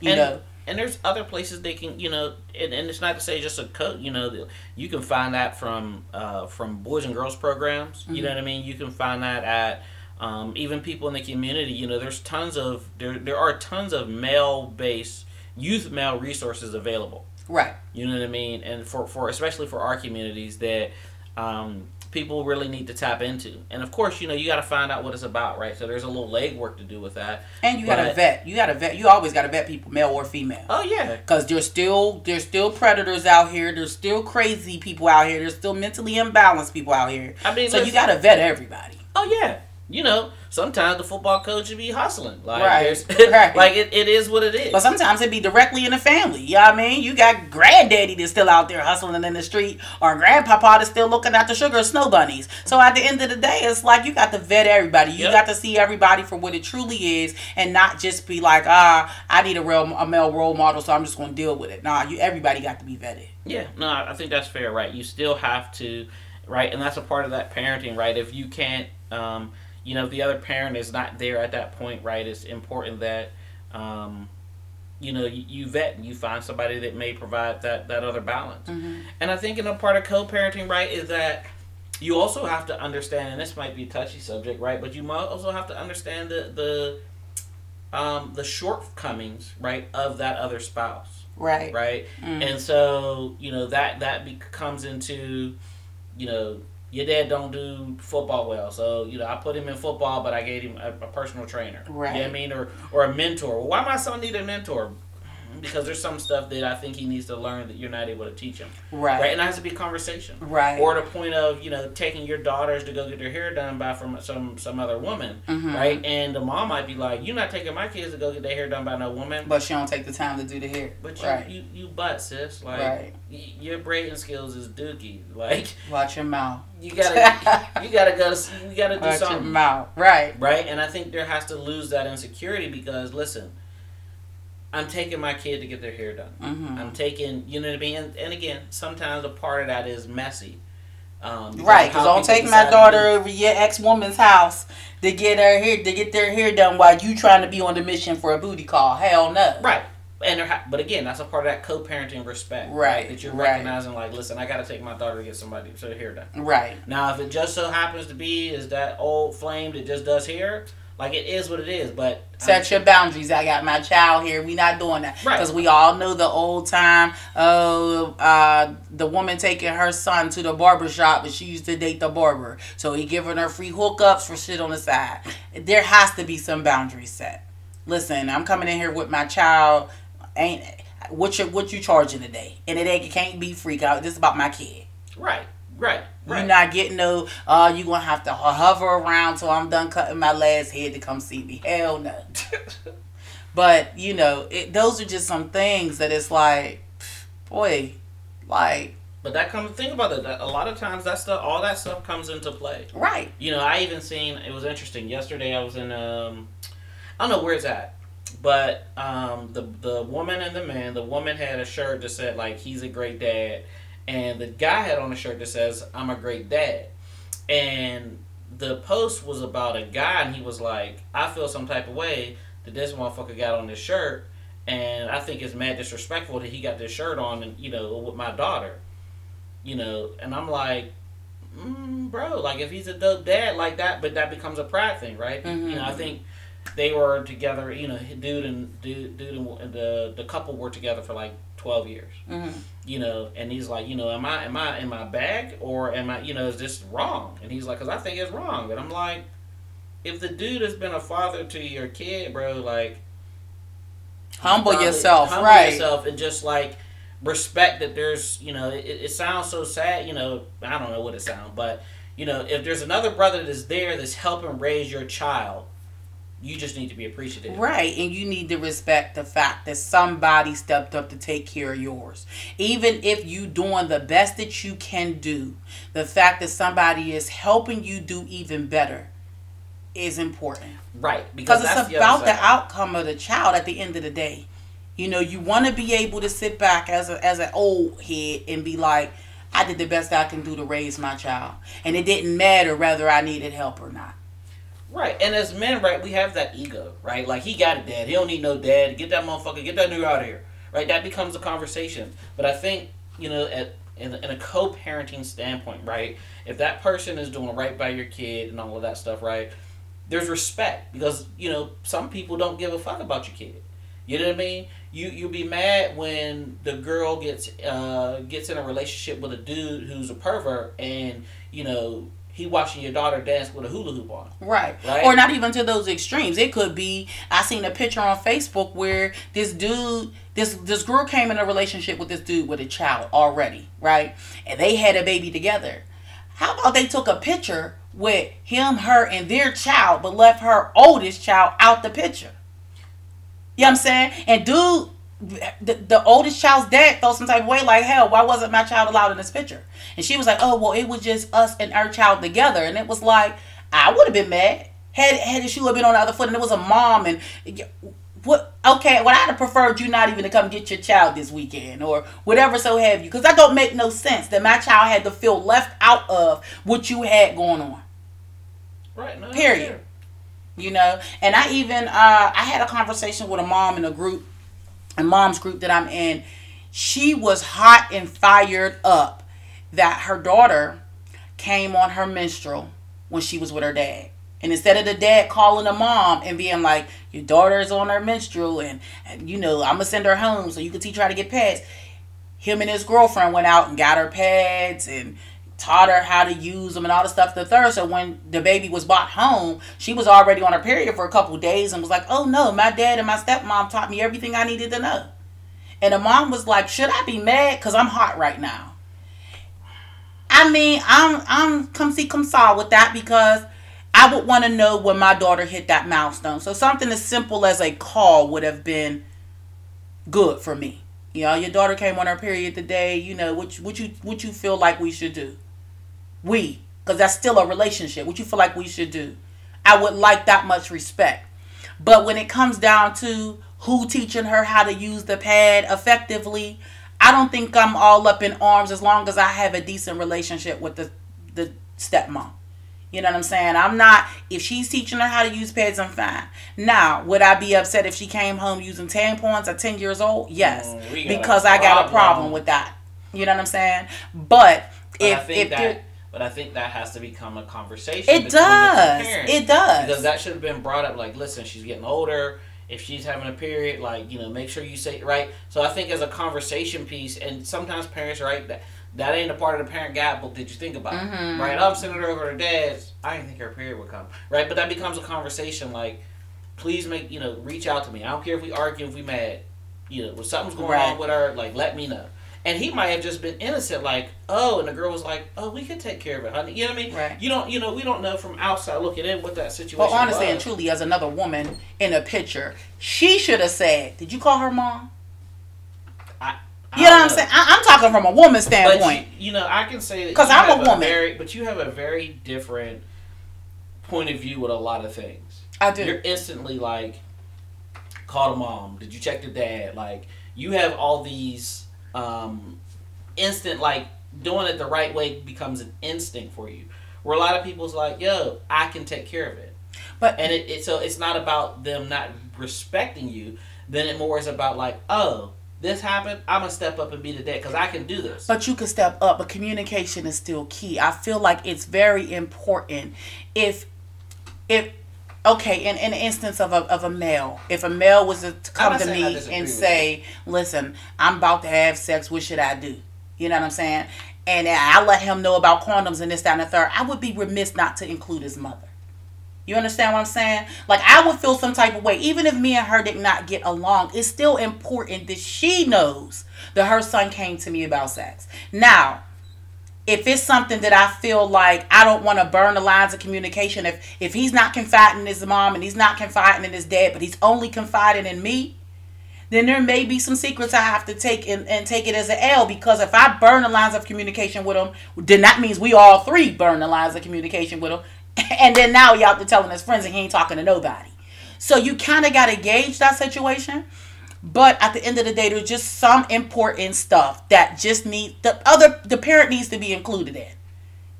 You and, know, and there's other places they can, you know, and, and it's not to say just a coach, you know, you can find that from uh, from boys and girls programs. You know what I mean? You can find that at um, even people in the community. You know, there's tons of there there are tons of male based youth male resources available. right? You know what I mean? And for, for especially for our communities that um, people really need to tap into. And of course, you know, you got to find out what it's about, right? So there's a little legwork to do with that. And you gotta vet. You gotta vet. You always gotta vet people, male or female. Oh yeah, Cause there's still there's still predators out here. There's still crazy people out here. There's still mentally imbalanced people out here. I mean, so you gotta vet everybody. Oh yeah. You know, sometimes the football coach would be hustling. Like Right, right. like it, it is what it is. But sometimes it be directly in the family. You know what I mean? You got granddaddy that's still out there hustling in the street, or grandpapa that's still looking at the sugar snow bunnies. So at the end of the day, it's like you got to vet everybody. You Yep. got to see everybody for what it truly is, and not just be like, ah, I need a real a male role model, so I'm just gonna deal with it. Nah, you everybody got to be vetted. Yeah, no, I I think that's fair, right? You still have to, right, and that's a part of that parenting, right? If you can't, um, you know, the other parent is not there at that point, right, it's important that, um, you know, you, you vet and you find somebody that may provide that, that other balance. Mm-hmm. And I think in a part of co-parenting, right, is that you also have to understand, and this might be a touchy subject, right, but you might also have to understand the the um, the shortcomings, right, of that other spouse, Right. right, Mm. and so you know that that be- comes into, you know, your dad don't do football well, so you know I put him in football, but I gave him a, a personal trainer, You know what I mean, or or a mentor. Well, why my son need a mentor? Because there's some stuff that I think he needs to learn that you're not able to teach him, Right. right? And that has to be a conversation Right. or the point of you know taking your daughters to go get their hair done by from some some other woman, Mhm. right? And the mom might be like, "You're not taking my kids to go get their hair done by no woman." But she don't take the time to do the hair. But you right. you, you butt sis, like Right. y- your braiding skills is dookie. Like Watch your mouth. you gotta you gotta go you gotta do Watch your something, mouth. Right. right? And I think there has to lose that insecurity because listen, I'm taking my kid to get their hair done. Mm-hmm. I'm taking, you know what I mean? And, and again, sometimes a part of that is messy. Um, Right, because don't take my daughter over your ex woman's house to get her hair to get their hair done while you trying to be on the mission for a booty call. Hell no. Right. And ha- but again, that's a part of that co-parenting respect, Right, That you're right. recognizing, like, listen, I got to take my daughter to get somebody to their hair done. Right. Now, if it just so happens to be is that old flame that just does hair, like it is what it is. But Set your boundaries. I got my child here. We not doing that Right. because we all know the old time. Oh, uh, the woman taking her son to the barber shop, but she used to date the barber, so he giving her free hookups for shit on the side. There has to be some boundaries set. Listen, I'm coming in here with my child. Ain't what you what you charging today? And it ain't it can't be free. 'cause This is about my kid. right, right, right. You're not getting no. Uh, you gonna have to hover around till I'm done cutting my last head to come see me. Hell no. But you know, it, those are just some things that it's like, boy, like but that comes. Think about it. That a lot of times that stuff, all that stuff comes into play. right, You know, I even seen it was interesting. Yesterday, I was in um, I don't know where it's at, but um, the the woman and the man. The woman had a shirt that said like he's a great dad, and the guy had on a shirt that says I'm a great dad, and the post was about a guy, and he was like, I feel some type of way that this motherfucker got on this shirt, and I think it's mad disrespectful that he got this shirt on, and you know, with my daughter, you know, and I'm like mm, bro, like if he's a dope dad like that, but that becomes a pride thing, right? Mhm. You know, I think they were together. You know, dude and dude, dude and the the couple were together for like twelve years. hmm You know, and he's like, you know, am I am I in my bag or am I, you know, is this wrong? And he's like, cause I think it's wrong. And I'm like, if the dude has been a father to your kid, bro, like humble probably yourself, humble right? yourself and just like respect that there's you know it, it sounds so sad you know i don't know what it sounds but you know if there's another brother that's there that's helping raise your child you just need to be appreciative Right, and you need to respect the fact that somebody stepped up to take care of yours. Even if you doing the best that you can do, the fact that somebody is helping you do even better is important. right because it's the about the side. outcome of the child at the end of the day. You know, you want to be able to sit back as a, as an old head and be like, I did the best I can do to raise my child, and it didn't matter whether I needed help or not. Right and as men right we have that ego right? Like he got a dad. He don't need no dad. Get that motherfucker get that nigga out of here. Right that becomes a conversation. But i think you know at in, in a co-parenting standpoint right if that person is doing right by your kid and all of that stuff right there's respect because you know some people don't give a fuck about your kid. You know what i mean? You you'll be mad when the girl gets uh gets in a relationship with a dude who's a pervert and you know he watching your daughter dance with a hula hoop on Right. Right. Or not even to those extremes. It could be I seen a picture on Facebook where this dude this this girl came in a relationship with this dude with a child already, right? And they had a baby together. How about they took a picture with him, her, and their child, but left her oldest child out the picture? You know what I'm saying? And dude the, the oldest child's dad felt some type of way like hell why wasn't my child allowed in this picture and she was like oh well it was just us and our child together and it was like i would have been mad had had the shoe have been on the other foot and it was a mom and what okay well i'd have preferred you not even to come get your child this weekend or whatever so have you because that don't make no sense that my child had to feel left out of what you had going on Right. No, Period. sure. you know and i even uh i had a conversation with a mom in a group a mom's group that i'm in she was hot and fired up that her daughter came on her menstrual when she was with her dad. And instead of the dad calling the mom and being like your daughter is on her menstrual and, and you know i'm gonna send her home so you can teach her how to get pads him and his girlfriend went out and got her pads and taught her how to use them and all the stuff. The third, so when the baby was brought home, she was already on her period for a couple days and was like, "Oh no, my dad and my stepmom taught me everything I needed to know." And the mom was like, "Should I be mad? Cause I'm hot right now." I mean, I'm I'm come see come saw with that because I would want to know when my daughter hit that milestone. So something as simple as a call would have been good for me. You know, your daughter came on her period today. You know, what what you what you feel like we should do? We, because that's still a relationship. What you feel like we should do? I would like that much respect. But when it comes down to who teaching her how to use the pad effectively, I don't think I'm all up in arms as long as I have a decent relationship with the the stepmom. You know what I'm saying? I'm not if she's teaching her how to use pads, I'm fine. Now, would I be upset if she came home using tampons at 10 years old? Yes. Mm, we got a because I got a problem. with that. You know what I'm saying? But, But if I think if But I think that has to become a conversation. it between the two does. It does. because that should have been brought up. Like, listen, she's getting older. If she's having a period, like you know, make sure you say right. So I think as a conversation piece, and sometimes parents, right, that that ain't a part of the parent guide book that you think about, Mhm. right? I'm sending her over to dad's. I didn't think her period would come, right? But that becomes a conversation. Like, please make you know, reach out to me. I don't care if we argue, if we mad, you know, when something's going Right. on with her, like let me know. And he might have just been innocent, like, oh, and the girl was like, oh, we could take care of it, honey. You know what I mean? Right. You don't, you know, we don't know from outside looking in what that situation. Well, honestly and truly, as another woman in a picture, she should have said, "Did you call her mom?" I, I You know what I'm saying? I, I'm talking from a woman's standpoint. you, you know, I can say that 'Cause you I'm a woman. very, but you have a very different point of view with a lot of things. I do. You're instantly like, call the mom. Did you check the dad? Like, you have all these um, instant like doing it the right way becomes an instinct for you. Where a lot of people's like, yo, I can take care of it. But And it, it so it's not about them not respecting you. Then it more is about like, oh, this happened. I'm gonna step up and be the dad because I can do this. But you can step up, but communication is still key. I feel like it's very important. If, if, okay, in, in an instance of a, of a male, if a male was to come to me and say, listen, I'm about to have sex, what should I do? You know what I'm saying? And I let him know about condoms and this, that, and the third. I would be remiss not to include his mother. You understand what I'm saying? Like I would feel some type of way, even if me and her did not get along. It's still important that she knows that her son came to me about sex. Now, if it's something that I feel like I don't want to burn the lines of communication, if if he's not confiding in his mom and he's not confiding in his dad, but he's only confiding in me, then there may be some secrets I have to take and, and take it as an L because if I burn the lines of communication with him, then that means we all three burn the lines of communication with him. And then now he out there telling his friends and he ain't talking to nobody. So you kind of got to gauge that situation. But at the end of the day, there's just some important stuff that just need the other the parent needs to be included in.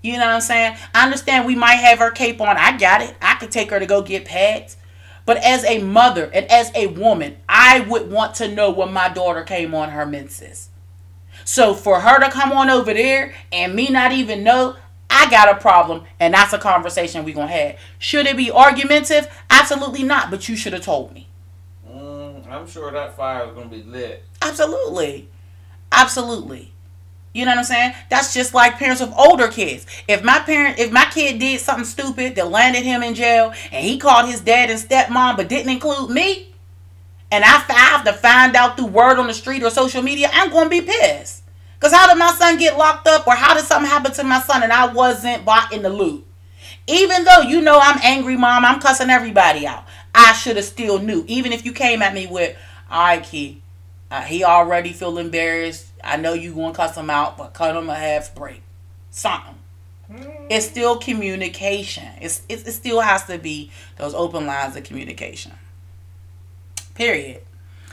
You know what I'm saying? I understand we might have her cape on. I got it. I could take her to go get pads. But as a mother and as a woman, I would want to know when my daughter came on her menses. So for her to come on over there and me not even know, I got a problem, and that's a conversation we gonna have. Should it be argumentative? Absolutely not. But you should have told me. I'm sure that fire is gonna be lit. Absolutely. Absolutely. You know what I'm saying? That's just like parents of older kids. If my parent, if my kid did something stupid that landed him in jail and he called his dad and stepmom but didn't include me, and I have to find out through word on the street or social media, I'm going to be pissed. Because how did my son get locked up or how did something happen to my son and I wasn't bought in the loop? Even though you know I'm angry, mom, I'm cussing everybody out. I should have still knew. Even if you came at me with, all right, Key, uh, he already feel embarrassed. I know you gonna cuss him out, but cut him a half break. Something. It's still communication. It's, it's it still has to be those open lines of communication. Period.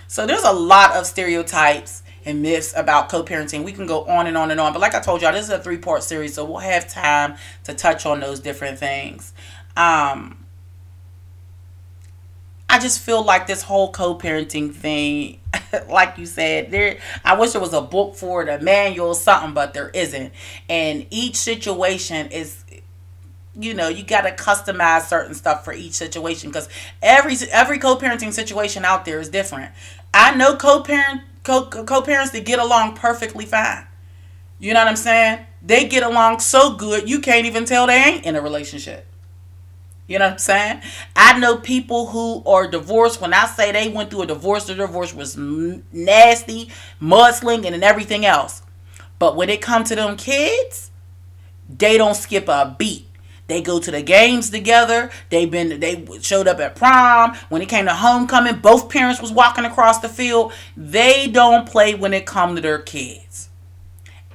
So there's a lot of stereotypes and myths about co-parenting. We can go on and on and on. But like I told y'all, this is a three-part series, so we'll have time to touch on those different things. Um, I just feel like this whole co-parenting thing, like you said, there. I wish there was a book for it, a manual, something, but there isn't. And each situation is, you know, you got to customize certain stuff for each situation because every every co-parenting situation out there is different. I know co-parent co co-parents that get along perfectly fine. You know what I'm saying? They get along so good you can't even tell they ain't in a relationship. You know what I'm saying? I know people who are divorced. When I say they went through a divorce, the divorce was nasty, mudslinging, and everything else. But when it comes to them kids, they don't skip a beat. They go to the games together. They've been they showed up at prom. When it came to homecoming, both parents was walking across the field. They don't play when it come to their kids.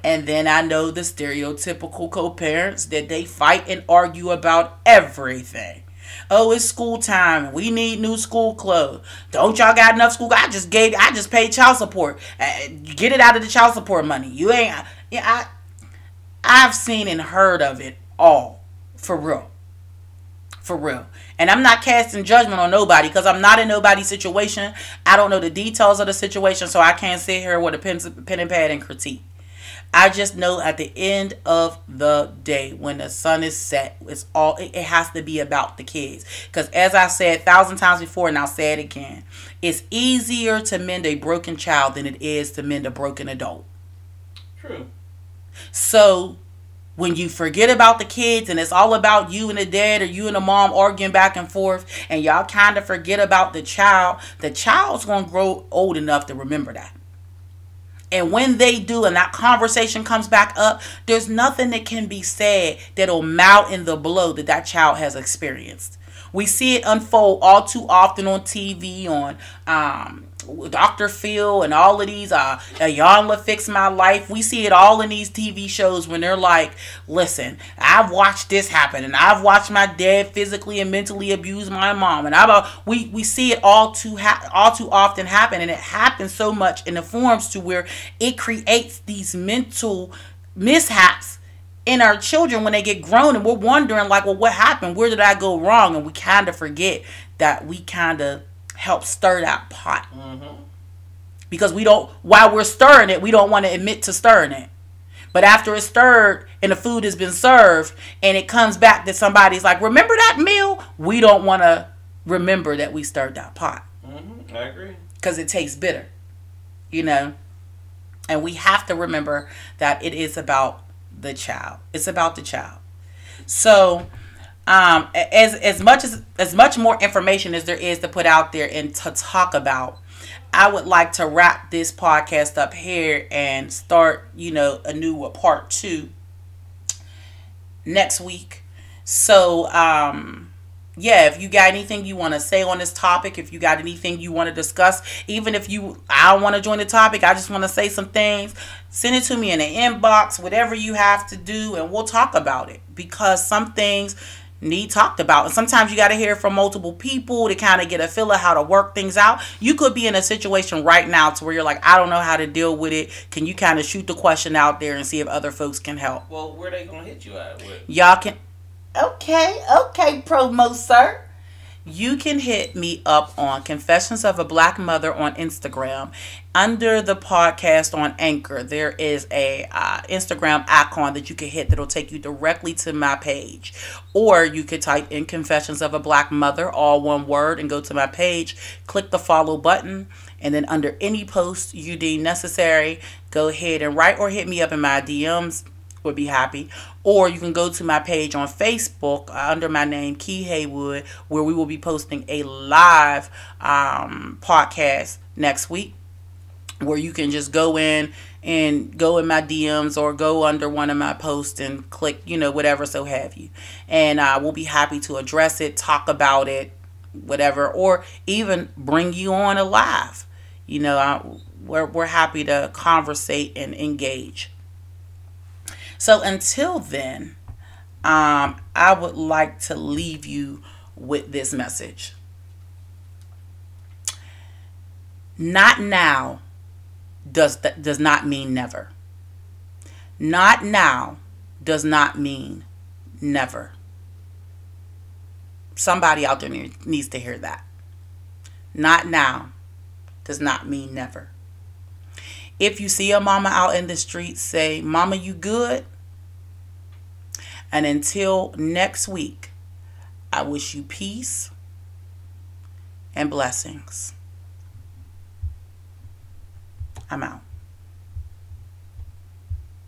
And then I know the stereotypical co parents that they fight and argue about everything. Oh, it's school time. We need new school clothes. Don't y'all got enough school? I just gave. I just paid child support. Uh, get it out of the child support money. You ain't. Yeah, I. I've seen and heard of it all, for real. For real. And I'm not casting judgment on nobody because I'm not in nobody's situation. I don't know the details of the situation, so I can't sit here with a pen, pen and pad and critique. I just know at the end of the day, when the sun is set, it's all it, has to be about the kids. Because as I said a thousand times before, and I'll say it again, it's easier to mend a broken child than it is to mend a broken adult. True. So when you forget about the kids and it's all about you and the dad or you and the mom arguing back and forth and y'all kind of forget about the child, the child's going to grow old enough to remember that. And when they do, and that conversation comes back up, there's nothing that can be said that'll mount in the blow that that child has experienced. We see it unfold all too often on TV, on um, Dr. Phil and all of these uh Iyanla Fix My Life. We see it all in these TV shows when they're like, listen, I've watched this happen and I've watched my dad physically and mentally abuse my mom and I uh, we we see it all too ha- all too often happen and it happens so much in the forms to where it creates these mental mishaps in our children when they get grown and we're wondering like well what happened where did i go wrong and we kind of forget that we kind of help stir that pot. Mm-hmm. Because we don't, while we're stirring it, we don't want to admit to stirring it. But after it's stirred and the food has been served and it comes back that somebody's like, remember that meal? We don't want to remember that we stirred that pot. Mm-hmm. I agree. Because it tastes bitter, you know? And we have to remember that it is about the child. It's about the child. So, um, as as much as as much more information as there is to put out there and to talk about i would like to wrap this podcast up here and start you know a new part two next week so um yeah, if you got anything you want to say on this topic, if you got anything you want to discuss, even if you I don't want to join the topic, I just want to say some things, send it to me in the inbox, whatever you have to do, and we'll talk about it. Because some things need talked about. And sometimes you got to hear from multiple people to kind of get a feel of how to work things out. You could be in a situation right now to where you're like, I don't know how to deal with it. Can you kind of shoot the question out there and see if other folks can help? Well, where they gonna hit you at? With? Y'all can. Okay, okay, promo sir you can hit me up on Confessions of a Black Mother on Instagram. Under the podcast on Anchor, there is a uh, Instagram icon that you can hit that'll take you directly to my page. Or you could type in Confessions of a Black Mother, all one word, and go to my page. Click the follow button, and then under any post you deem necessary, go ahead and write or hit me up in my DMs would be happy. Or you can go to my page on Facebook uh, under my name, Key Haywood, where we will be posting a live um, podcast next week where you can just go in and go in my DMs or go under one of my posts and click, you know, whatever, so have you. And I uh, will be happy to address it, talk about it, whatever, or even bring you on a live. You know, I, we're, we're happy to conversate and engage. So until then, um, I would like to leave you with this message. Not now does that does not mean never. Not now does not mean never. Somebody out there needs to hear that. Not now does not mean never. If you see a mama out in the street, say, Mama, you good? And until next week, I wish you peace and blessings. I'm out.